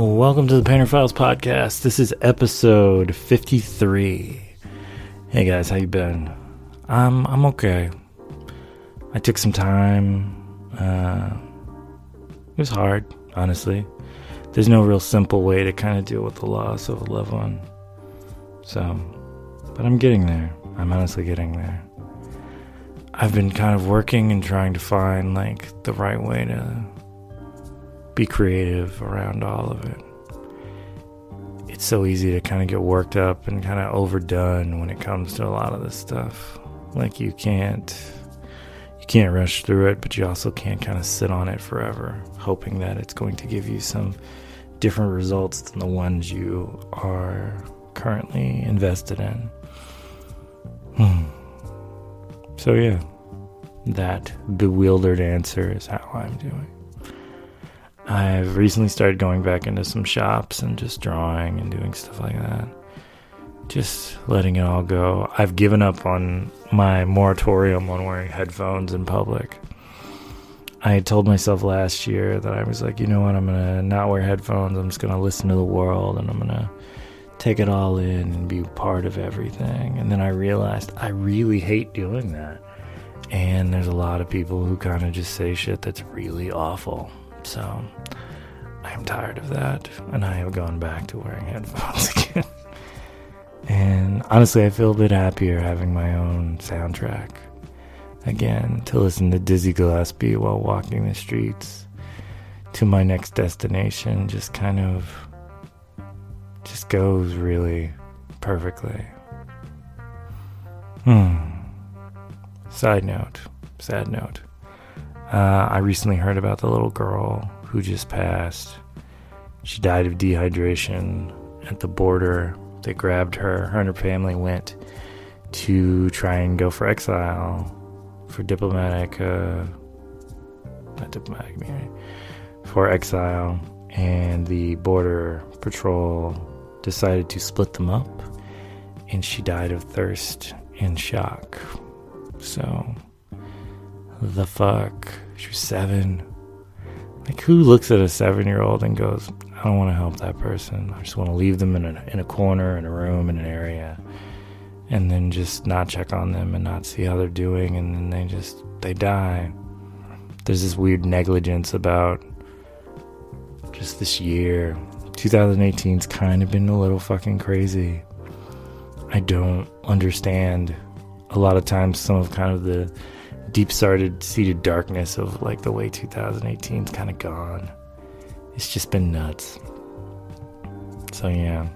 Welcome to the Painter Files podcast. This is episode 53. Hey guys, how you been? I'm I'm okay. I took some time. Uh, it was hard, honestly. There's no real simple way to kind of deal with the loss of a loved one. So, but I'm getting there. I'm honestly getting there. I've been kind of working and trying to find like the right way to be creative around all of it. It's so easy to kind of get worked up and kind of overdone when it comes to a lot of this stuff. Like you can't you can't rush through it, but you also can't kind of sit on it forever hoping that it's going to give you some different results than the ones you are currently invested in. Hmm. So yeah, that bewildered answer is how I'm doing. I've recently started going back into some shops and just drawing and doing stuff like that. Just letting it all go. I've given up on my moratorium on wearing headphones in public. I told myself last year that I was like, you know what, I'm to not wear headphones. I'm just to listen to the world and I'm to take it all in and be part of everything. And then I realized I really hate doing that. And there's a lot of people who kind of just say shit that's really awful. So I am tired of that, and I have gone back to wearing headphones again. and honestly, I feel a bit happier having my own soundtrack again to listen to Dizzy Gillespie while walking the streets to my next destination. Just kind of just goes really perfectly. Hmm. Side note, sad note. Uh, I recently heard about the little girl who just passed. She died of dehydration at the border. They grabbed her. Her and her family went to try and go for exile for diplomatic, uh, not diplomatic immunity, for exile. And the border patrol decided to split them up, and she died of thirst and shock. So the fuck? She was seven. Like, who looks at a seven year old and goes, I don't want to help that person. I just want to leave them in a, in a corner, in a room, in an area, and then just not check on them and not see how they're doing, and then they just, they die. There's this weird negligence about just this year. 2018's kind of been a little fucking crazy. I don't understand a lot of times some of kind of the deep started seated darkness of like the way 2018's kind of gone. It's just been nuts. So yeah.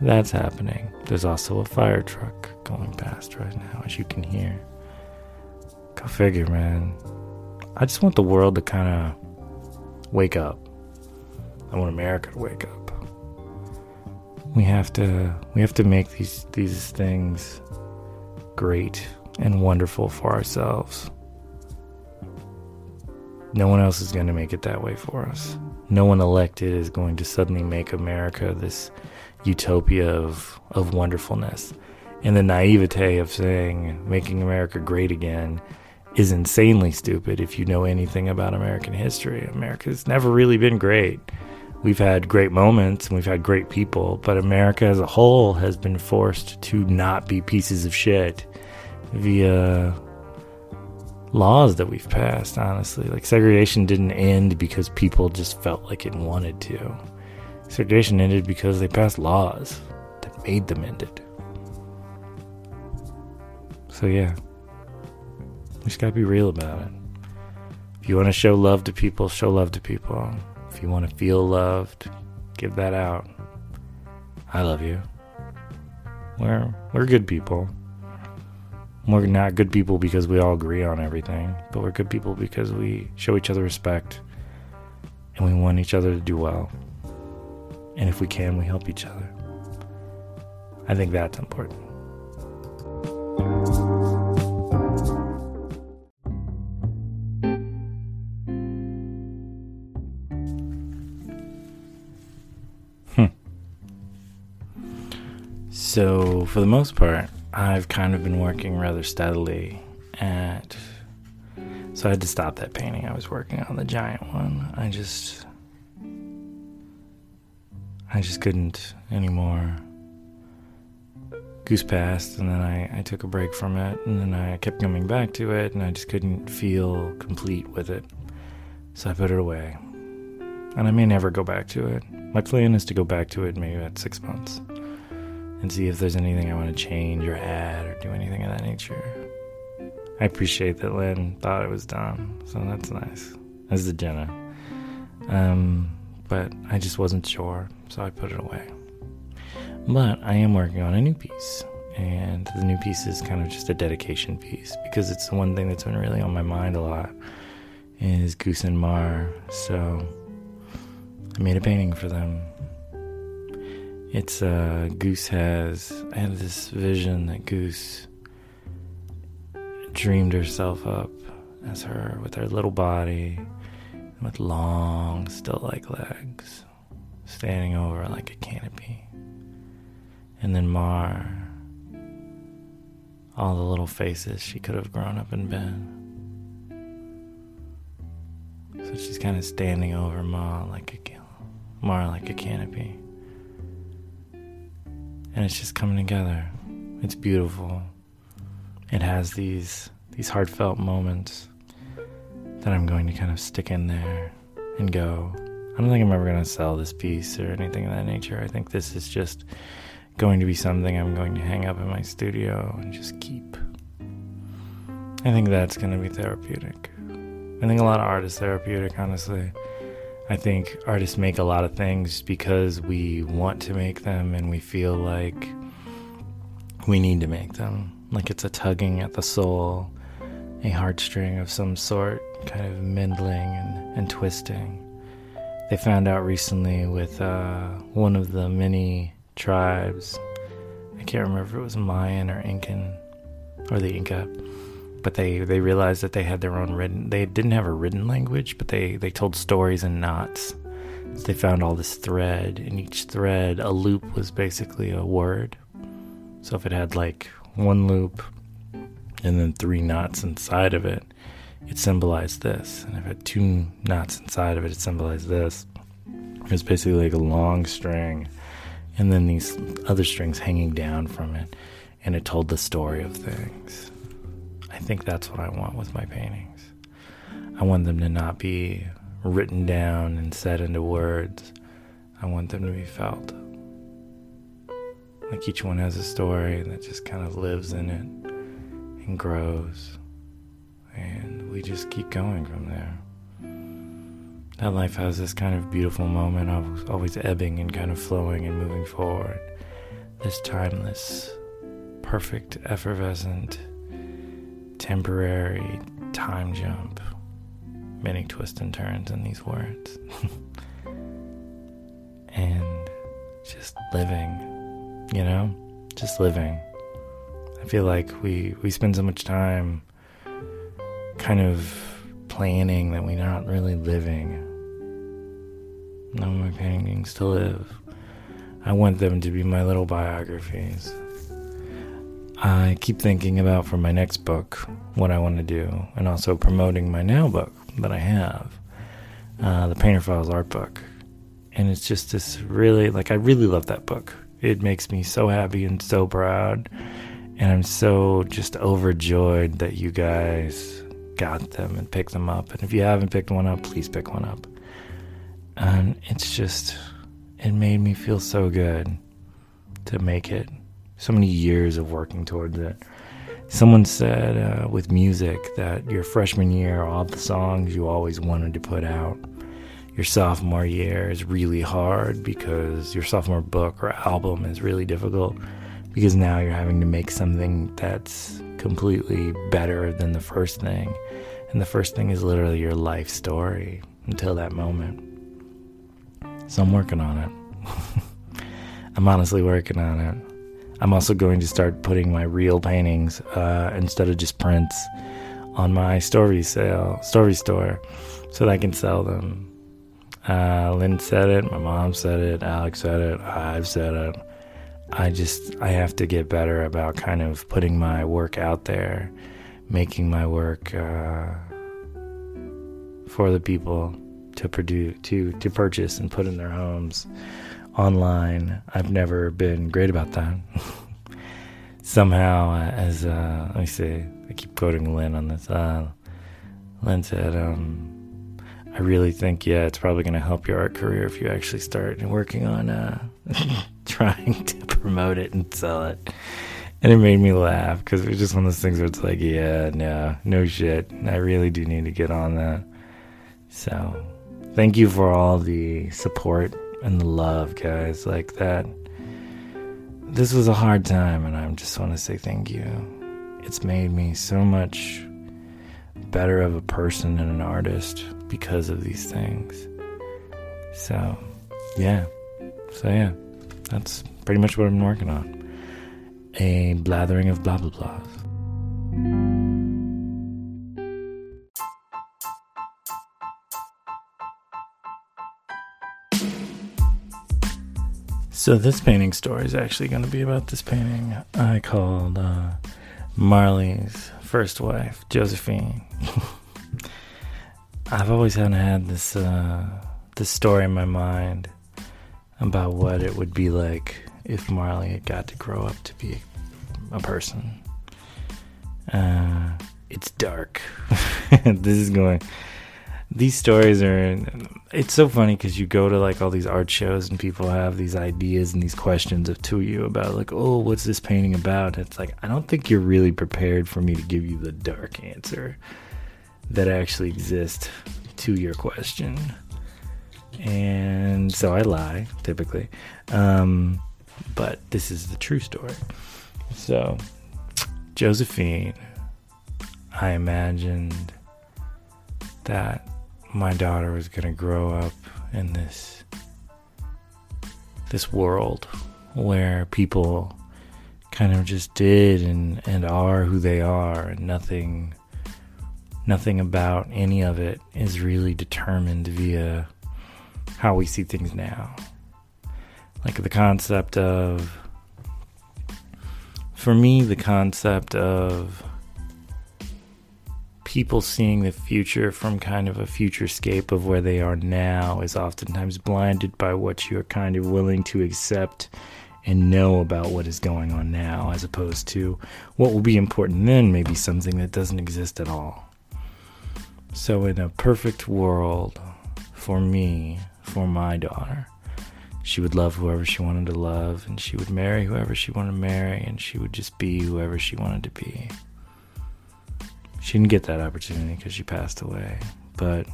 That's happening. There's also a fire truck going past right now, as you can hear. Go figure, man. I just want the world to kind of wake up. I want America to wake up. We have to we have to make these these things great and wonderful for ourselves. No one else is going to make it that way for us. No one elected is going to suddenly make America this utopia of, of wonderfulness. And the naivete of saying making America great again is insanely stupid if you know anything about American history. America's never really been great. We've had great moments and we've had great people, but America as a whole has been forced to not be pieces of shit via laws that we've passed, honestly. Like segregation didn't end because people just felt like it wanted to. Segregation ended because they passed laws that made them end it. So yeah. We just gotta be real about it. If you want to show love to people, show love to people. If you want to feel loved, give that out. I love you. We're we're good people. We're not good people because we all agree on everything, but we're good people because we show each other respect and we want each other to do well. And if we can, we help each other. I think that's important. Hmm. So, for the most part, I've kind of been working rather steadily at. So I had to stop that painting I was working on, the giant one. I just. I just couldn't anymore. Goose passed, and then I, I took a break from it, and then I kept coming back to it, and I just couldn't feel complete with it. So I put it away. And I may never go back to it. My plan is to go back to it maybe at six months and see if there's anything I want to change or add or do anything of that nature. I appreciate that Lynn thought it was done, so that's nice. As did Jenna. Um, but I just wasn't sure, so I put it away. But I am working on a new piece, and the new piece is kind of just a dedication piece because it's the one thing that's been really on my mind a lot is Goose and Mar. So I made a painting for them. It's uh, Goose has. I had this vision that Goose dreamed herself up as her with her little body with long, still like legs, standing over like a canopy. And then Mar, all the little faces she could have grown up and been. So she's kind of standing over Ma like a Mar like a canopy. And it's just coming together. It's beautiful. It has these these heartfelt moments that I'm going to kind of stick in there and go. I don't think I'm ever going to sell this piece or anything of that nature. I think this is just going to be something I'm going to hang up in my studio and just keep. I think that's going to be therapeutic. I think a lot of art is therapeutic, honestly. I think artists make a lot of things because we want to make them and we feel like we need to make them. Like it's a tugging at the soul, a heartstring of some sort kind of mendling and, and twisting. They found out recently with uh, one of the many tribes, I can't remember if it was Mayan or Incan or the Inca, but they, they realized that they had their own written, they didn't have a written language, but they, they told stories in knots. They found all this thread, and each thread, a loop was basically a word. So if it had like one loop and then three knots inside of it, it symbolized this. And if it had two knots inside of it, it symbolized this. It was basically like a long string, and then these other strings hanging down from it, and it told the story of things. I think that's what I want with my paintings. I want them to not be written down and set into words. I want them to be felt. Like each one has a story that just kind of lives in it and grows and we just keep going from there. That life has this kind of beautiful moment of always ebbing and kind of flowing and moving forward. This timeless, perfect, effervescent, temporary time jump. Many twists and turns in these words. and just living, you know? Just living. I feel like we, we spend so much time kind of planning that we're not really living. No more paintings to live. I want them to be my little biographies. I keep thinking about for my next book what I want to do, and also promoting my now book that I have, uh, the Painter Files art book. And it's just this really, like, I really love that book. It makes me so happy and so proud. And I'm so just overjoyed that you guys got them and picked them up. And if you haven't picked one up, please pick one up. And it's just, it made me feel so good to make it. So many years of working towards it. Someone said uh, with music that your freshman year, all the songs you always wanted to put out. Your sophomore year is really hard because your sophomore book or album is really difficult because now you're having to make something that's completely better than the first thing. And the first thing is literally your life story until that moment. So I'm working on it. I'm honestly working on it. I'm also going to start putting my real paintings uh, instead of just prints on my story sale, story store, so that I can sell them. Uh, Lynn said it, my mom said it, Alex said it, I've said it. I just I have to get better about kind of putting my work out there, making my work uh, for the people to produce to to purchase and put in their homes online. I've never been great about that. Somehow, uh, as uh, let me I keep quoting Lynn on this. Uh, Lynn said, um, "I really think, yeah, it's probably going to help your art career if you actually start working on uh, trying to promote it and sell it." And it made me laugh because it was just one of those things where it's like, yeah, no, no shit. I really do need to get on that. So, thank you for all the support and the love, guys. Like that. This was a hard time, and I just want to say thank you. It's made me so much better of a person and an artist because of these things. So, yeah. So, yeah. That's pretty much what I've been working on a blathering of blah blah blahs. So this painting story is actually going to be about this painting I called uh, Marley's first wife, Josephine. I've always kind of had this uh, this story in my mind about what it would be like if Marley had got to grow up to be a person. Uh, it's dark. this is going. These stories are. It's so funny because you go to like all these art shows and people have these ideas and these questions of to you about like, oh, what's this painting about? It's like I don't think you're really prepared for me to give you the dark answer that actually exists to your question. And so I lie typically. Um, but this is the true story. So, Josephine, I imagined that my daughter was going to grow up in this this world where people kind of just did and and are who they are and nothing nothing about any of it is really determined via how we see things now. Like the concept of for me the concept of people seeing the future from kind of a future scape of where they are now is oftentimes blinded by what you're kind of willing to accept and know about what is going on now as opposed to what will be important then maybe something that doesn't exist at all so in a perfect world for me for my daughter she would love whoever she wanted to love, and she would marry whoever she wanted to marry, and she would just be whoever she wanted to be. She didn't get that opportunity because she passed away. But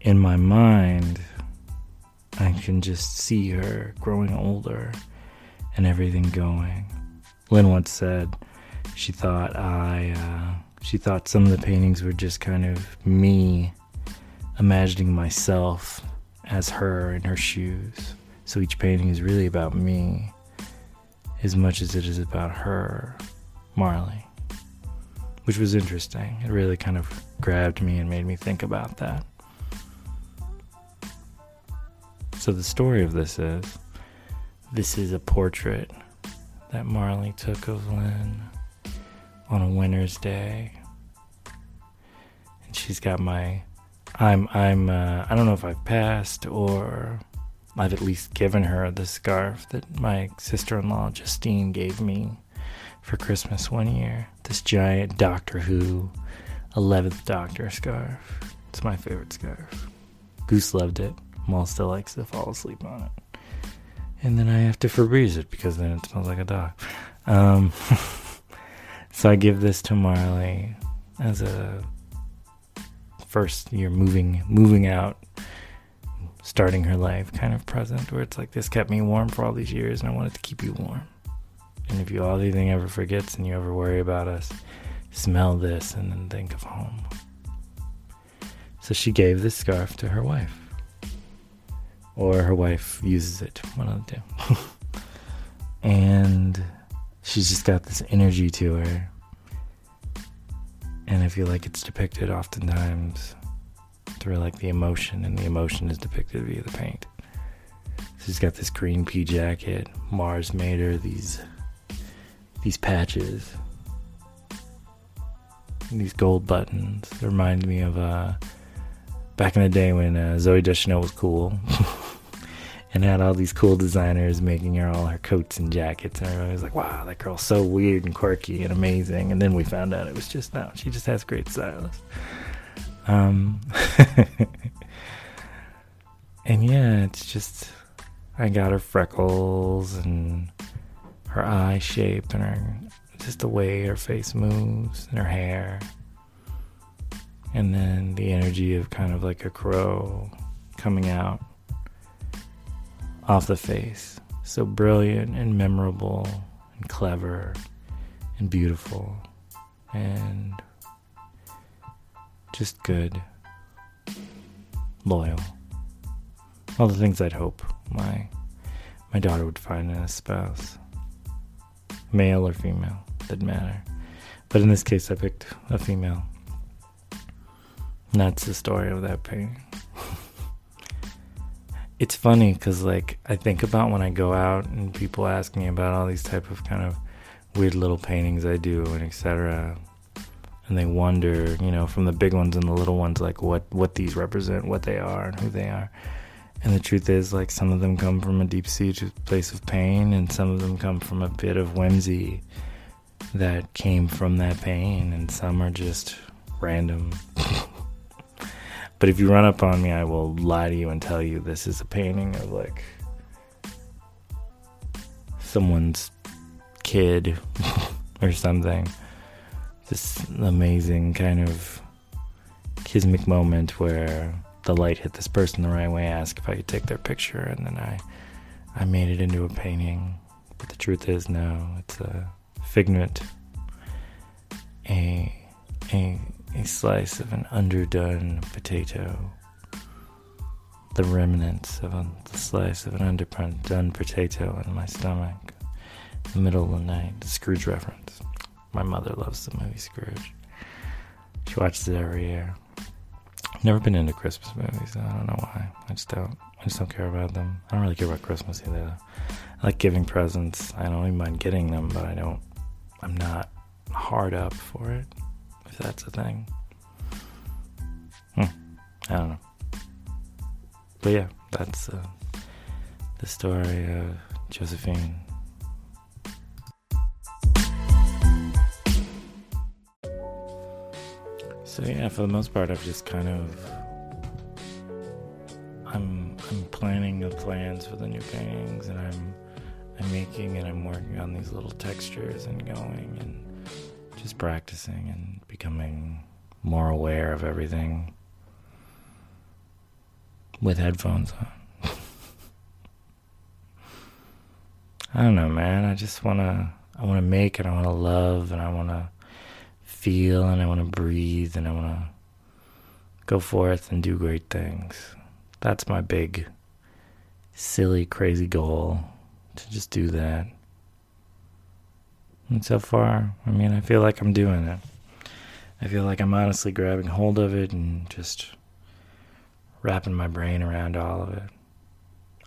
in my mind, I can just see her growing older and everything going. Lynn once said she thought I, uh, she thought some of the paintings were just kind of me imagining myself as her in her shoes. So each painting is really about me as much as it is about her, Marley. Which was interesting. It really kind of grabbed me and made me think about that. So the story of this is this is a portrait that Marley took of Lynn on a winter's day. And she's got my I'm I'm uh, I don't know if I've passed or I've at least given her the scarf that my sister in law Justine gave me for Christmas one year. This giant Doctor Who 11th Doctor scarf. It's my favorite scarf. Goose loved it. Maul still likes to fall asleep on it. And then I have to Febreze it because then it smells like a dog. Um, so I give this to Marley as a first year moving moving out starting her life kind of present where it's like this kept me warm for all these years and I wanted to keep you warm. And if you all anything ever forgets and you ever worry about us, smell this and then think of home. So she gave this scarf to her wife. Or her wife uses it, one of the two. and she's just got this energy to her. And I feel like it's depicted oftentimes through like the emotion, and the emotion is depicted via the paint. She's got this green pea jacket. Mars made her these these patches, And these gold buttons. Remind me of uh, back in the day when uh, Zooey Deschanel was cool, and had all these cool designers making her all her coats and jackets, and everybody was like, "Wow, that girl's so weird and quirky and amazing." And then we found out it was just no, she just has great stylist. Um, and yeah, it's just I got her freckles and her eye shape and her just the way her face moves and her hair. And then the energy of kind of like a crow coming out off the face. So brilliant and memorable and clever and beautiful and just good, loyal. All the things I'd hope my my daughter would find in a spouse, male or female, didn't matter. But in this case, I picked a female. And that's the story of that painting. it's funny because like i think about when i go out and people ask me about all these type of kind of weird little paintings i do and etc and they wonder you know from the big ones and the little ones like what what these represent what they are and who they are and the truth is like some of them come from a deep seated place of pain and some of them come from a bit of whimsy that came from that pain and some are just random But if you run up on me, I will lie to you and tell you this is a painting of like someone's kid or something. This amazing kind of kismic moment where the light hit this person the right way, ask if I could take their picture, and then I I made it into a painting. But the truth is no, it's a figment. A a a slice of an underdone potato, the remnants of a the slice of an underdone potato in my stomach, the middle of the night. Scrooge reference. My mother loves the movie Scrooge. She watches it every year. Never been into Christmas movies. I don't know why. I just don't. I just don't care about them. I don't really care about Christmas either. I like giving presents. I don't even mind getting them, but I don't. I'm not hard up for it if that's a thing. Hmm. I don't know. But yeah, that's uh, the story of Josephine. So yeah, for the most part, I've just kind of I'm I'm planning the plans for the new paintings, and I'm I'm making and I'm working on these little textures and going and just practicing and becoming more aware of everything with headphones on. I don't know, man. I just want to I want to make and I want to love and I want to feel and I want to breathe and I want to go forth and do great things. That's my big silly crazy goal to just do that. And so far, I mean, I feel like I'm doing it. I feel like I'm honestly grabbing hold of it and just wrapping my brain around all of it.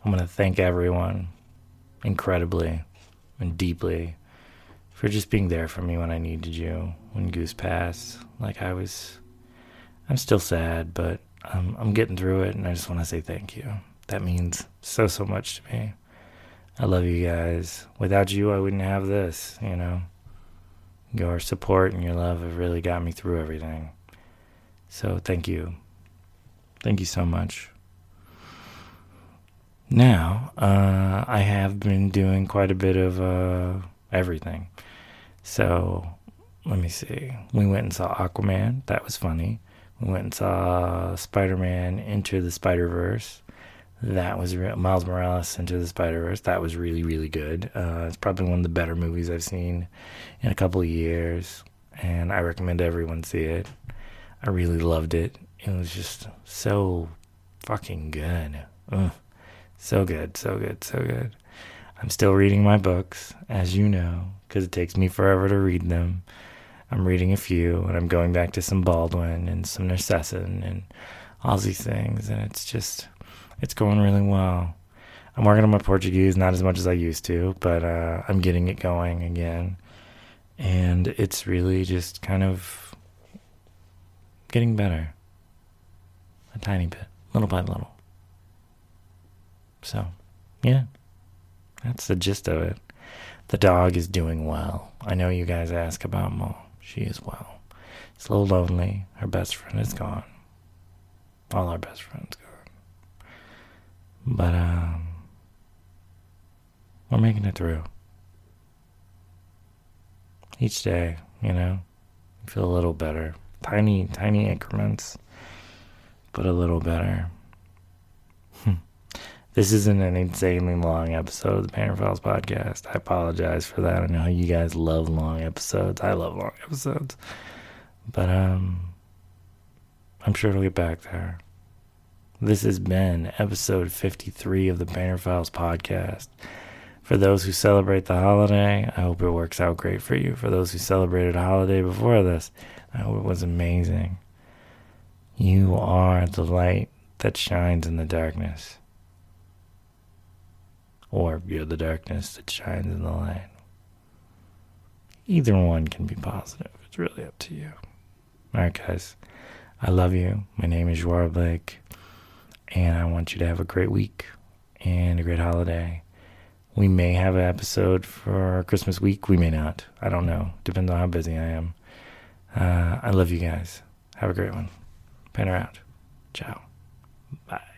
I'm going to thank everyone incredibly and deeply for just being there for me when I needed you, when Goose passed. Like, I was, I'm still sad, but I'm, I'm getting through it, and I just want to say thank you. That means so, so much to me. I love you guys. Without you, I wouldn't have this, you know. Your support and your love have really got me through everything. So thank you. Thank you so much. Now, uh, I have been doing quite a bit of uh, everything. So let me see. We went and saw Aquaman. That was funny. We went and saw Spider Man Into the Spider Verse. That was re- Miles Morales Into the Spider Verse. That was really, really good. Uh, it's probably one of the better movies I've seen in a couple of years, and I recommend everyone see it. I really loved it. It was just so fucking good. Ugh. So good, so good, so good. I'm still reading my books, as you know, because it takes me forever to read them. I'm reading a few, and I'm going back to some Baldwin and some Narcessin and all these things, and it's just it's going really well. I'm working on my Portuguese, not as much as I used to, but uh, I'm getting it going again. And it's really just kind of getting better. A tiny bit, little by little. So, yeah, that's the gist of it. The dog is doing well. I know you guys ask about Mo. She is well. It's a little lonely. Her best friend is gone. All our best friends gone. But um we're making it through. Each day, you know, you feel a little better. Tiny, tiny increments, but a little better. This isn't an insanely long episode of the Painter Files podcast. I apologize for that. I know you guys love long episodes. I love long episodes. But um I'm sure it'll get back there. This has been episode 53 of the Painter Files podcast. For those who celebrate the holiday, I hope it works out great for you. For those who celebrated a holiday before this, I hope it was amazing. You are the light that shines in the darkness. Or you're the darkness that shines in the light. Either one can be positive. It's really up to you. Alright, guys. I love you. My name is Joar Blake. And I want you to have a great week and a great holiday. We may have an episode for Christmas week. We may not. I don't know. Depends on how busy I am. Uh, I love you guys. Have a great one. Pen out. Ciao. Bye.